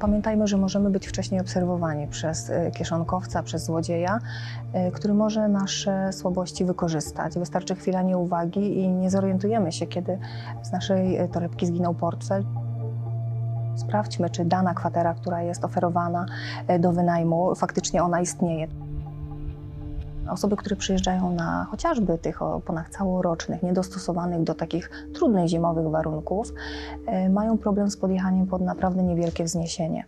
Pamiętajmy, że możemy być wcześniej obserwowani przez y, kieszonkowca, przez złodzieja, y, który może nasze słabości wykorzystać. Wystarczy chwila nieuwagi i nie zorientujemy się, kiedy z naszej y, torebki zginął portfel. Sprawdźmy, czy dana kwatera, która jest oferowana do wynajmu, faktycznie ona istnieje. Osoby, które przyjeżdżają na chociażby tych o, ponad całorocznych, niedostosowanych do takich trudnych zimowych warunków, y, mają problem z podjechaniem pod naprawdę niewielkie wzniesienie.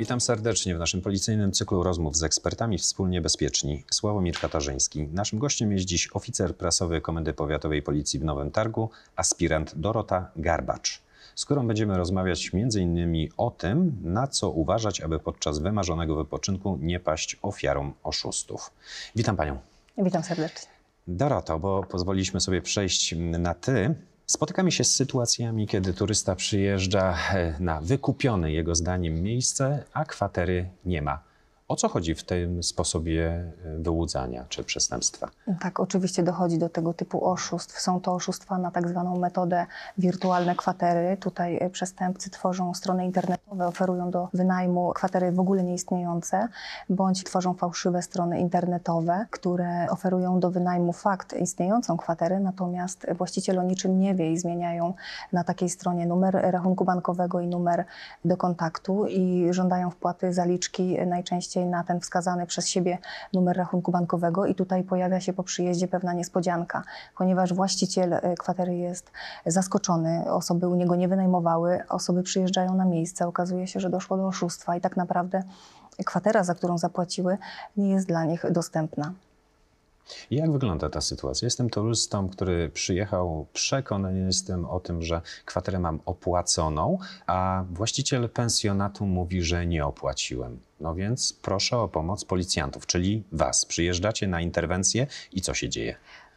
Witam serdecznie w naszym policyjnym cyklu rozmów z ekspertami wspólnie bezpieczni. Sławomir Katarzyński. Naszym gościem jest dziś oficer prasowy Komendy Powiatowej Policji w Nowym Targu, aspirant Dorota Garbacz, z którą będziemy rozmawiać m.in. o tym, na co uważać, aby podczas wymarzonego wypoczynku nie paść ofiarą oszustów. Witam Panią. Witam serdecznie. Doroto, bo pozwoliliśmy sobie przejść na ty. Spotykamy się z sytuacjami, kiedy turysta przyjeżdża na wykupione jego zdaniem miejsce, a kwatery nie ma. O co chodzi w tym sposobie e, wyłudzania czy przestępstwa? Tak, oczywiście dochodzi do tego typu oszustw. Są to oszustwa na tak zwaną metodę wirtualne kwatery. Tutaj e, przestępcy tworzą strony internetowe, oferują do wynajmu kwatery w ogóle nieistniejące, bądź tworzą fałszywe strony internetowe, które oferują do wynajmu fakt istniejącą kwaterę, natomiast właściciel o niczym nie wie i zmieniają na takiej stronie numer rachunku bankowego i numer do kontaktu i żądają wpłaty zaliczki najczęściej na ten wskazany przez siebie numer rachunku bankowego i tutaj pojawia się po przyjeździe pewna niespodzianka, ponieważ właściciel e, kwatery jest zaskoczony, osoby u niego nie wynajmowały, osoby przyjeżdżają na miejsce, okazuje się, że doszło do oszustwa i tak naprawdę kwatera, za którą zapłaciły, nie jest dla nich dostępna. Jak wygląda ta sytuacja? Jestem turystą, który przyjechał, przekonany jestem o tym, że kwaterę mam opłaconą, a właściciel pensjonatu mówi, że nie opłaciłem. No więc proszę o pomoc policjantów, czyli was. Przyjeżdżacie na interwencję i co się dzieje?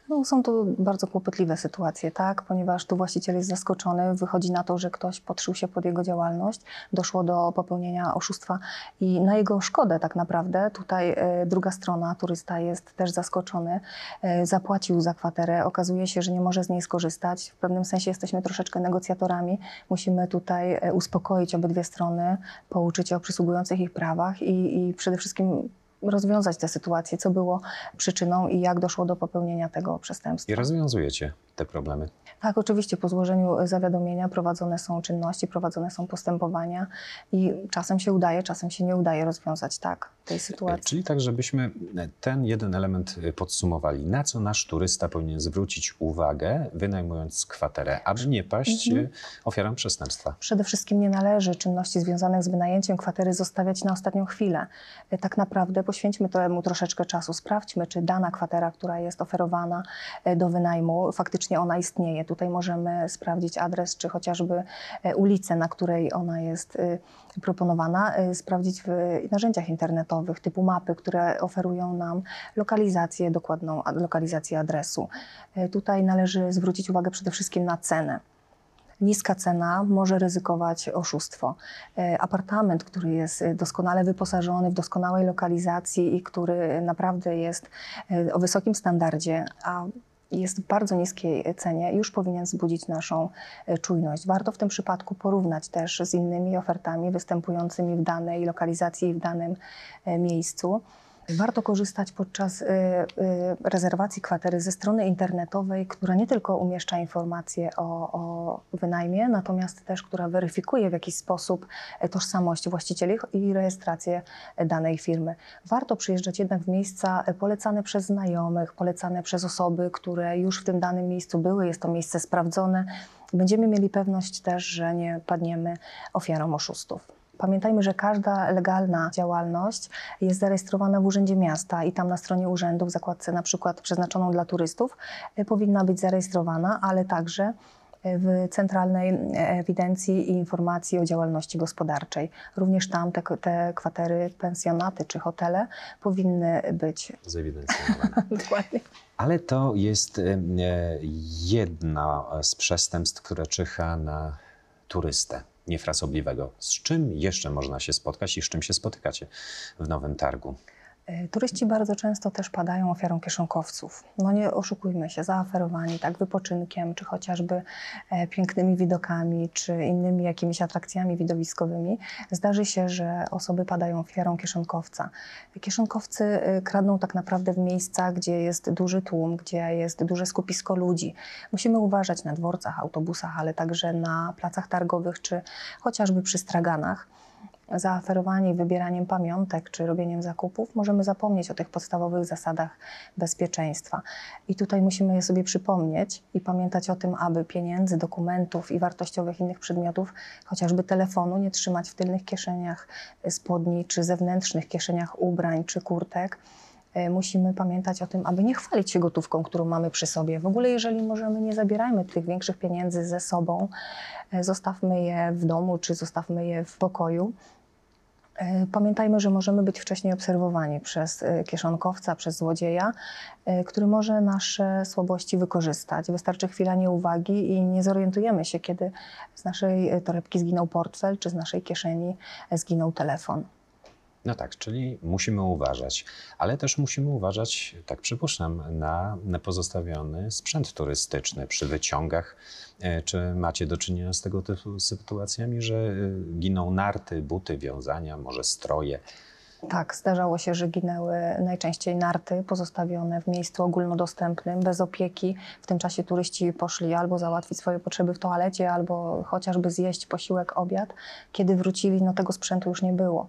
No, są to bardzo kłopotliwe sytuacje, tak? ponieważ tu właściciel jest zaskoczony, wychodzi na to, że ktoś podszył się pod jego działalność, doszło do popełnienia oszustwa i na jego szkodę tak naprawdę. Tutaj e, druga strona, turysta jest też zaskoczony, e, zapłacił za kwaterę, okazuje się, że nie może z niej skorzystać. W pewnym sensie jesteśmy troszeczkę negocjatorami, musimy tutaj e, uspokoić obydwie strony, pouczyć o przysługujących ich prawach i, i przede wszystkim rozwiązać tę sytuację, co było przyczyną i jak doszło do popełnienia tego przestępstwa. I rozwiązujecie te problemy. Tak, oczywiście po złożeniu zawiadomienia prowadzone są czynności, prowadzone są postępowania i czasem się udaje, czasem się nie udaje rozwiązać tak tej sytuacji. Czyli tak, żebyśmy ten jeden element y, podsumowali. Na co nasz turysta powinien zwrócić uwagę, wynajmując kwaterę, aby nie paść Mhm. ofiarą przestępstwa? Przede wszystkim nie należy czynności związanych z wynajęciem kwatery zostawiać na ostatnią chwilę. E, Tak naprawdę poświęćmy temu troszeczkę czasu. Sprawdźmy, czy dana kwatera, która jest oferowana e, do wynajmu, faktycznie ona istnieje. Tutaj możemy sprawdzić adres, czy chociażby e, ulicę, na której ona jest e, proponowana, e, sprawdzić w narzędziach internetowych typu mapy, które oferują nam lokalizację, dokładną lokalizację adresu. E, Tutaj należy zwrócić uwagę przede wszystkim na cenę. Niska cena może ryzykować oszustwo. E, Apartament, który jest e, doskonale wyposażony w doskonałej lokalizacji i który naprawdę jest o wysokim standardzie, a jest w bardzo niskiej cenie, już powinien wzbudzić naszą e, czujność. Warto w tym przypadku porównać też z innymi ofertami występującymi w danej lokalizacji i w danym e, miejscu. Warto korzystać podczas y, y, rezerwacji kwatery ze strony internetowej, która nie tylko umieszcza informacje o, o wynajmie, natomiast też która weryfikuje w jakiś sposób e, tożsamość właścicieli i rejestrację danej firmy. Warto przyjeżdżać jednak w miejsca e, polecane przez znajomych, polecane przez osoby, które już w tym danym miejscu były. Jest to miejsce sprawdzone. Będziemy mieli pewność też, że nie padniemy ofiarą oszustów. Pamiętajmy, że każda legalna działalność jest zarejestrowana w Urzędzie Miasta i tam na stronie urzędu, w zakładce na przykład przeznaczoną dla turystów, y, powinna być zarejestrowana, ale także y, w Centralnej Ewidencji i Informacji o Działalności Gospodarczej. Również tam te, te kwatery, pensjonaty czy hotele powinny być. Zewidencjonowane. Dokładnie. Ale to jest e, jedna z przestępstw, które czyha na turystę niefrasobliwego. Z czym jeszcze można się spotkać i z czym się spotykacie w Nowym Targu? E, Turyści bardzo często też padają ofiarą kieszonkowców. No nie oszukujmy się, zaaferowani tak wypoczynkiem, czy chociażby e, pięknymi widokami, czy innymi jakimiś atrakcjami widowiskowymi. Zdarzy się, że osoby padają ofiarą kieszonkowca. Kieszonkowcy e, kradną tak naprawdę w miejscach, gdzie jest duży tłum, gdzie jest duże skupisko ludzi. Musimy uważać na dworcach, autobusach, ale także na placach targowych, czy chociażby przy straganach zaaferowanie i wybieraniem pamiątek czy robieniem zakupów, możemy zapomnieć o tych podstawowych zasadach bezpieczeństwa. I tutaj musimy je sobie przypomnieć i pamiętać o tym, aby pieniędzy, dokumentów i wartościowych innych przedmiotów, chociażby telefonu, nie trzymać w tylnych kieszeniach spodni czy zewnętrznych kieszeniach ubrań czy kurtek. E, Musimy pamiętać o tym, aby nie chwalić się gotówką, którą mamy przy sobie. W ogóle, jeżeli możemy, nie zabierajmy tych większych pieniędzy ze sobą. E, Zostawmy je w domu czy zostawmy je w pokoju. E, Pamiętajmy, że możemy być wcześniej obserwowani przez kieszonkowca, przez złodzieja, który może nasze słabości wykorzystać. Wystarczy chwila nieuwagi i nie zorientujemy się, kiedy z naszej torebki zginął portfel, czy z naszej kieszeni zginął telefon. No tak, czyli musimy uważać, ale też musimy uważać, tak przypuszczam, na pozostawiony sprzęt turystyczny przy wyciągach. E, Czy macie do czynienia z tego typu sytuacjami, że y, giną narty, buty, wiązania, może stroje? Tak, zdarzało się, że ginęły najczęściej narty pozostawione w miejscu ogólnodostępnym, bez opieki. W tym czasie turyści poszli albo załatwić swoje potrzeby w toalecie, albo chociażby zjeść posiłek, obiad. Kiedy wrócili, no tego sprzętu już nie było.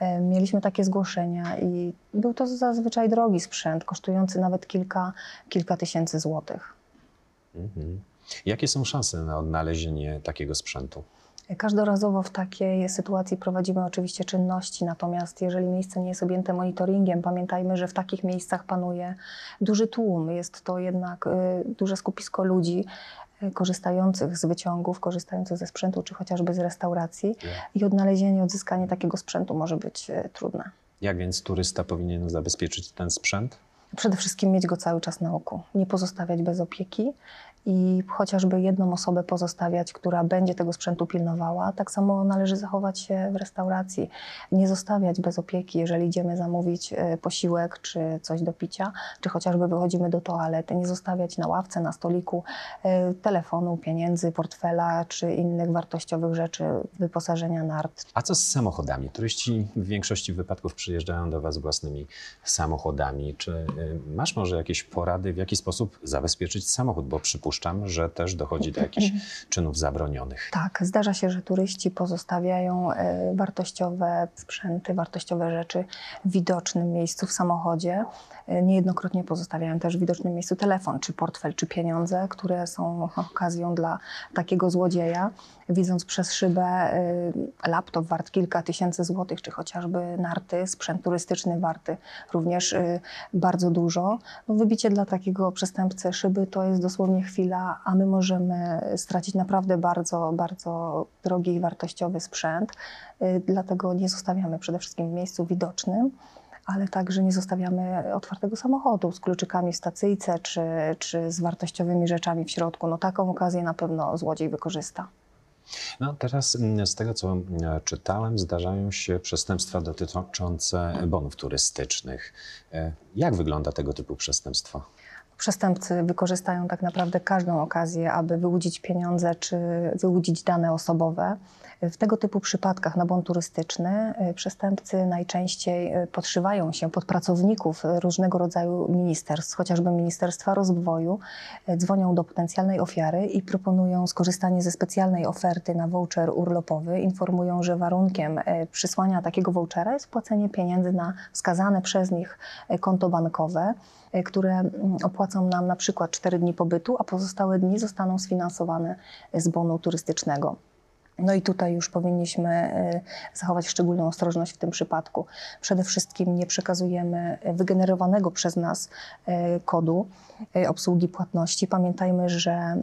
E, Mieliśmy takie zgłoszenia i był to zazwyczaj drogi sprzęt, kosztujący nawet kilka, kilka tysięcy złotych. Mhm. Jakie są szanse na odnalezienie takiego sprzętu? Każdorazowo w takiej sytuacji prowadzimy oczywiście czynności, natomiast jeżeli miejsce nie jest objęte monitoringiem, pamiętajmy, że w takich miejscach panuje duży tłum. Jest to jednak y, duże skupisko ludzi y, korzystających z wyciągów, korzystających ze sprzętu, czy chociażby z restauracji i odnalezienie, odzyskanie takiego sprzętu może być y, trudne. Jak więc turysta powinien zabezpieczyć ten sprzęt? Przede wszystkim mieć go cały czas na oku, nie pozostawiać bez opieki i chociażby jedną osobę pozostawiać, która będzie tego sprzętu pilnowała. Tak samo należy zachować się w restauracji, nie zostawiać bez opieki, jeżeli idziemy zamówić e, posiłek czy coś do picia, czy chociażby wychodzimy do toalety, nie zostawiać na ławce, na stoliku e, telefonu, pieniędzy, portfela czy innych wartościowych rzeczy, wyposażenia nart. A co z samochodami? Turyści w większości wypadków przyjeżdżają do Was własnymi samochodami. Czy y, masz może jakieś porady, w jaki sposób zabezpieczyć samochód? Bo przypuszczam, że też dochodzi do jakichś czynów zabronionych. Tak, zdarza się, że turyści pozostawiają e, wartościowe sprzęty, wartościowe rzeczy w widocznym miejscu w samochodzie. E, Niejednokrotnie pozostawiają też w widocznym miejscu telefon, czy portfel, czy pieniądze, które są okazją dla takiego złodzieja. Widząc przez szybę e, laptop wart kilka tysięcy złotych, czy chociażby narty, sprzęt turystyczny warty również bardzo dużo. No, wybicie dla takiego przestępcy szyby to jest dosłownie chwila, a my możemy stracić naprawdę bardzo, bardzo drogi i wartościowy sprzęt. Y, Dlatego nie zostawiamy przede wszystkim w miejscu widocznym, ale także nie zostawiamy otwartego samochodu z kluczykami w stacyjce czy, czy z wartościowymi rzeczami w środku. No taką okazję na pewno złodziej wykorzysta. No teraz mm, z tego, co mm, czytałem, zdarzają się przestępstwa dotyczące bonów turystycznych. E, Jak wygląda tego typu przestępstwo? Przestępcy wykorzystają tak naprawdę każdą okazję, aby wyłudzić pieniądze czy wyłudzić dane osobowe. W tego typu przypadkach na bon turystyczny y, przestępcy najczęściej y, podszywają się pod pracowników różnego rodzaju ministerstw, chociażby Ministerstwa Rozwoju, y, dzwonią do potencjalnej ofiary i proponują skorzystanie ze specjalnej oferty na voucher urlopowy. Informują, że warunkiem przysłania takiego vouchera jest płacenie pieniędzy na wskazane przez nich konto bankowe które mm, opłacą nam na przykład 4 dni pobytu, a pozostałe dni zostaną sfinansowane z bonu turystycznego. No i tutaj już powinniśmy y, zachować szczególną ostrożność w tym przypadku. Przede wszystkim nie przekazujemy wygenerowanego przez nas y, kodu y, obsługi płatności. Pamiętajmy, że mm,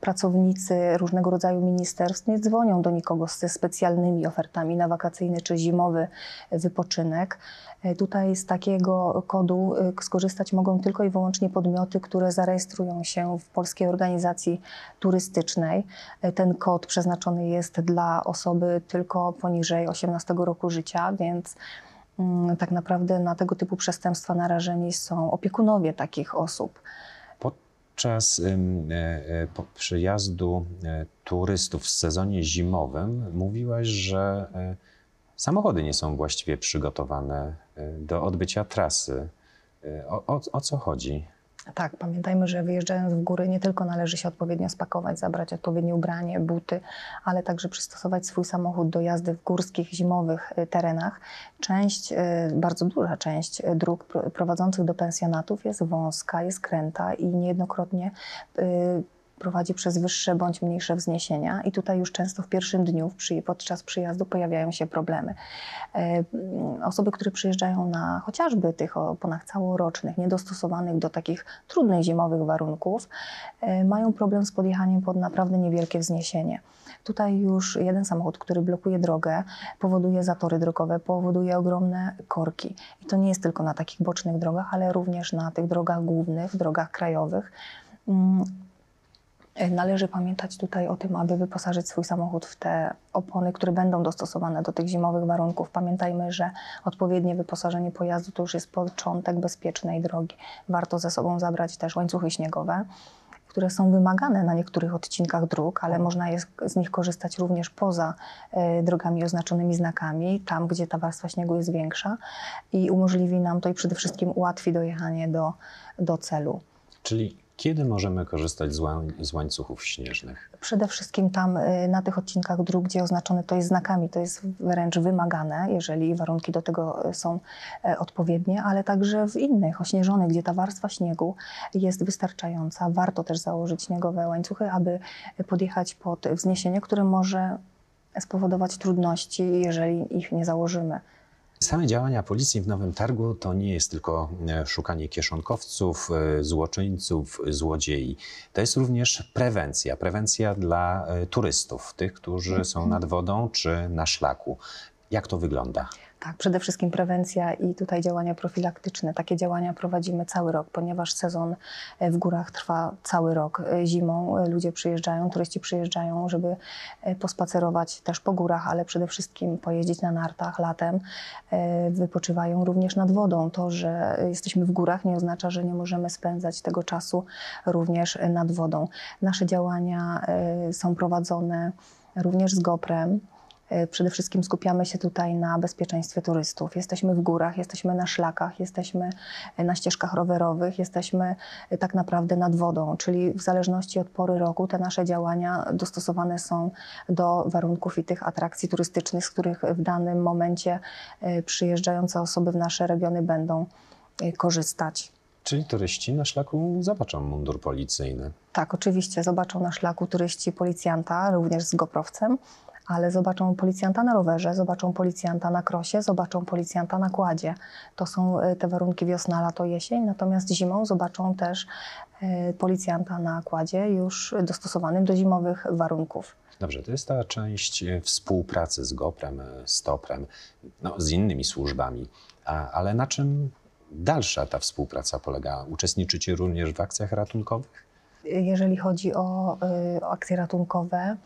pracownicy różnego rodzaju ministerstw nie dzwonią do nikogo ze specjalnymi ofertami na wakacyjny czy zimowy wypoczynek. Tutaj z takiego kodu skorzystać mogą tylko i wyłącznie podmioty, które zarejestrują się w Polskiej Organizacji Turystycznej. Ten kod przeznaczony jest dla osoby tylko poniżej 18 roku życia, więc Mm, Tak naprawdę na tego typu przestępstwa narażeni są opiekunowie takich osób. Podczas e, e, przyjazdu e, turystów w sezonie zimowym mówiłaś, że samochody nie są właściwie przygotowane do odbycia trasy. O, o, o co chodzi? Tak, pamiętajmy, że wyjeżdżając w góry nie tylko należy się odpowiednio spakować, zabrać odpowiednie ubranie, buty, ale także przystosować swój samochód do jazdy w górskich, zimowych y, terenach. Część, y, bardzo duża część y, dróg pr- prowadzących do pensjonatów jest wąska, jest kręta i niejednokrotnie prowadzi przez wyższe bądź mniejsze wzniesienia i tutaj już często w pierwszym dniu podczas przyjazdu pojawiają się problemy. E, mm, Osoby, które przyjeżdżają na chociażby tych oponach całorocznych, niedostosowanych do takich trudnych zimowych warunków, e, mają problem z podjechaniem pod naprawdę niewielkie wzniesienie. Tutaj już jeden samochód, który blokuje drogę, powoduje zatory drogowe, powoduje ogromne korki. I to nie jest tylko na takich bocznych drogach, ale również na tych drogach głównych, drogach krajowych. E, Należy pamiętać tutaj o tym, aby wyposażyć swój samochód w te opony, które będą dostosowane do tych zimowych warunków. Pamiętajmy, że odpowiednie wyposażenie pojazdu to już jest początek bezpiecznej drogi. Warto ze sobą zabrać też łańcuchy śniegowe, które są wymagane na niektórych odcinkach dróg, ale można jest, z nich korzystać również poza e, drogami oznaczonymi znakami, tam gdzie ta warstwa śniegu jest większa i umożliwi nam to i przede wszystkim ułatwi dojechanie do, do celu. Czyli kiedy możemy korzystać z, z łańcuchów śnieżnych? Przede wszystkim tam y, na tych odcinkach dróg, gdzie oznaczone to jest znakami, to jest wręcz wymagane, jeżeli warunki do tego y, są e, odpowiednie, ale także w innych ośnieżonych, gdzie ta warstwa śniegu jest wystarczająca. Warto też założyć śniegowe łańcuchy, aby podjechać pod wzniesienie, które może spowodować trudności, jeżeli ich nie założymy. Same działania policji w Nowym Targu to nie jest tylko e, szukanie kieszonkowców, e, złoczyńców, złodziei. To jest również prewencja. Prewencja dla e, turystów, tych, którzy są nad wodą czy na szlaku. Jak to wygląda? Tak, przede wszystkim prewencja i tutaj działania profilaktyczne. Takie działania prowadzimy cały rok, ponieważ sezon e, w górach trwa cały rok. E, Zimą e, ludzie przyjeżdżają, turyści przyjeżdżają, żeby pospacerować też po górach, ale przede wszystkim pojeździć na nartach latem. Wypoczywają również nad wodą. To, że jesteśmy w górach nie oznacza, że nie możemy spędzać tego czasu również nad wodą. Nasze działania są prowadzone również z GoPrem. E, Przede wszystkim skupiamy się tutaj na bezpieczeństwie turystów. Jesteśmy w górach, jesteśmy na szlakach, jesteśmy e, na ścieżkach rowerowych, jesteśmy e, tak naprawdę nad wodą, czyli w zależności od pory roku te nasze działania dostosowane są do warunków i tych atrakcji turystycznych, z których w danym momencie przyjeżdżające osoby w nasze regiony będą korzystać. Czyli turyści na szlaku zobaczą mundur policyjny. Tak, oczywiście zobaczą na szlaku turyści policjanta, również z goprowcem, ale zobaczą policjanta na rowerze, zobaczą policjanta na krosie, zobaczą policjanta na kładzie. To są e, te warunki wiosna, lato, jesień, natomiast zimą zobaczą też e, policjanta na kładzie już dostosowanym do zimowych warunków. Dobrze, to jest ta część e, współpracy z GoPrem, z TOPRem, no, z innymi służbami. A, ale na czym dalsza ta współpraca polega? Uczestniczycie również w akcjach ratunkowych? Jeżeli chodzi o, y, o akcje ratunkowe,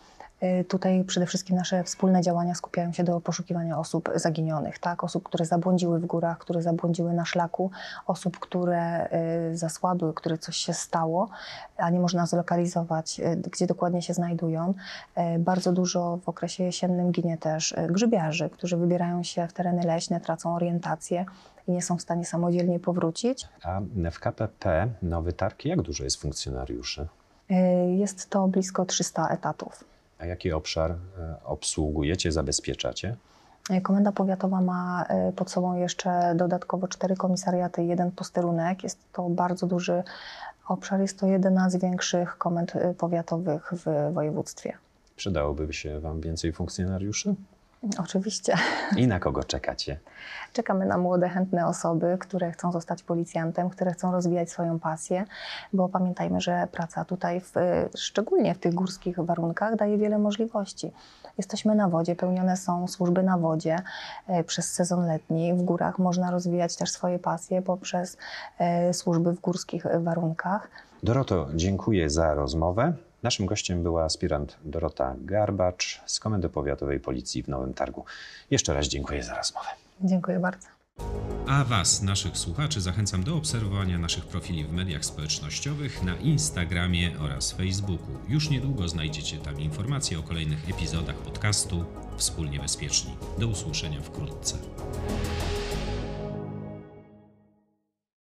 tutaj przede wszystkim nasze wspólne działania skupiają się do poszukiwania osób zaginionych, tak? osób, które zabłądziły w górach, które zabłądziły na szlaku, osób, które y, zasłabły, które coś się stało, a nie można zlokalizować, y, gdzie dokładnie się znajdują. Y, Bardzo dużo w okresie jesiennym ginie też y, grzybiarzy, którzy wybierają się w tereny leśne, tracą orientację i nie są w stanie samodzielnie powrócić. A w KPP Nowy Targ jak dużo jest funkcjonariuszy? Y, Jest to blisko 300 etatów. A jaki obszar e, obsługujecie, zabezpieczacie? Komenda Powiatowa ma y, pod sobą jeszcze dodatkowo cztery komisariaty i jeden posterunek. Jest to bardzo duży obszar. Jest to jedna z większych komend y, powiatowych w województwie. Przydałoby się Wam więcej funkcjonariuszy? Oczywiście. I na kogo czekacie? Czekamy na młode, chętne osoby, które chcą zostać policjantem, które chcą rozwijać swoją pasję, bo pamiętajmy, że praca tutaj, w, szczególnie w tych górskich warunkach, daje wiele możliwości. Jesteśmy na wodzie, pełnione są służby na wodzie e, przez sezon letni. W górach można rozwijać też swoje pasje poprzez e, służby w górskich warunkach. Doroto, dziękuję za rozmowę. Naszym gościem była aspirant Dorota Garbacz z Komendy Powiatowej Policji w Nowym Targu. Jeszcze raz dziękuję za rozmowę. Dziękuję bardzo. A Was, naszych słuchaczy, zachęcam do obserwowania naszych profili w mediach społecznościowych na Instagramie oraz Facebooku. Już niedługo znajdziecie tam informacje o kolejnych epizodach podcastu Wspólnie Bezpieczni. Do usłyszenia wkrótce.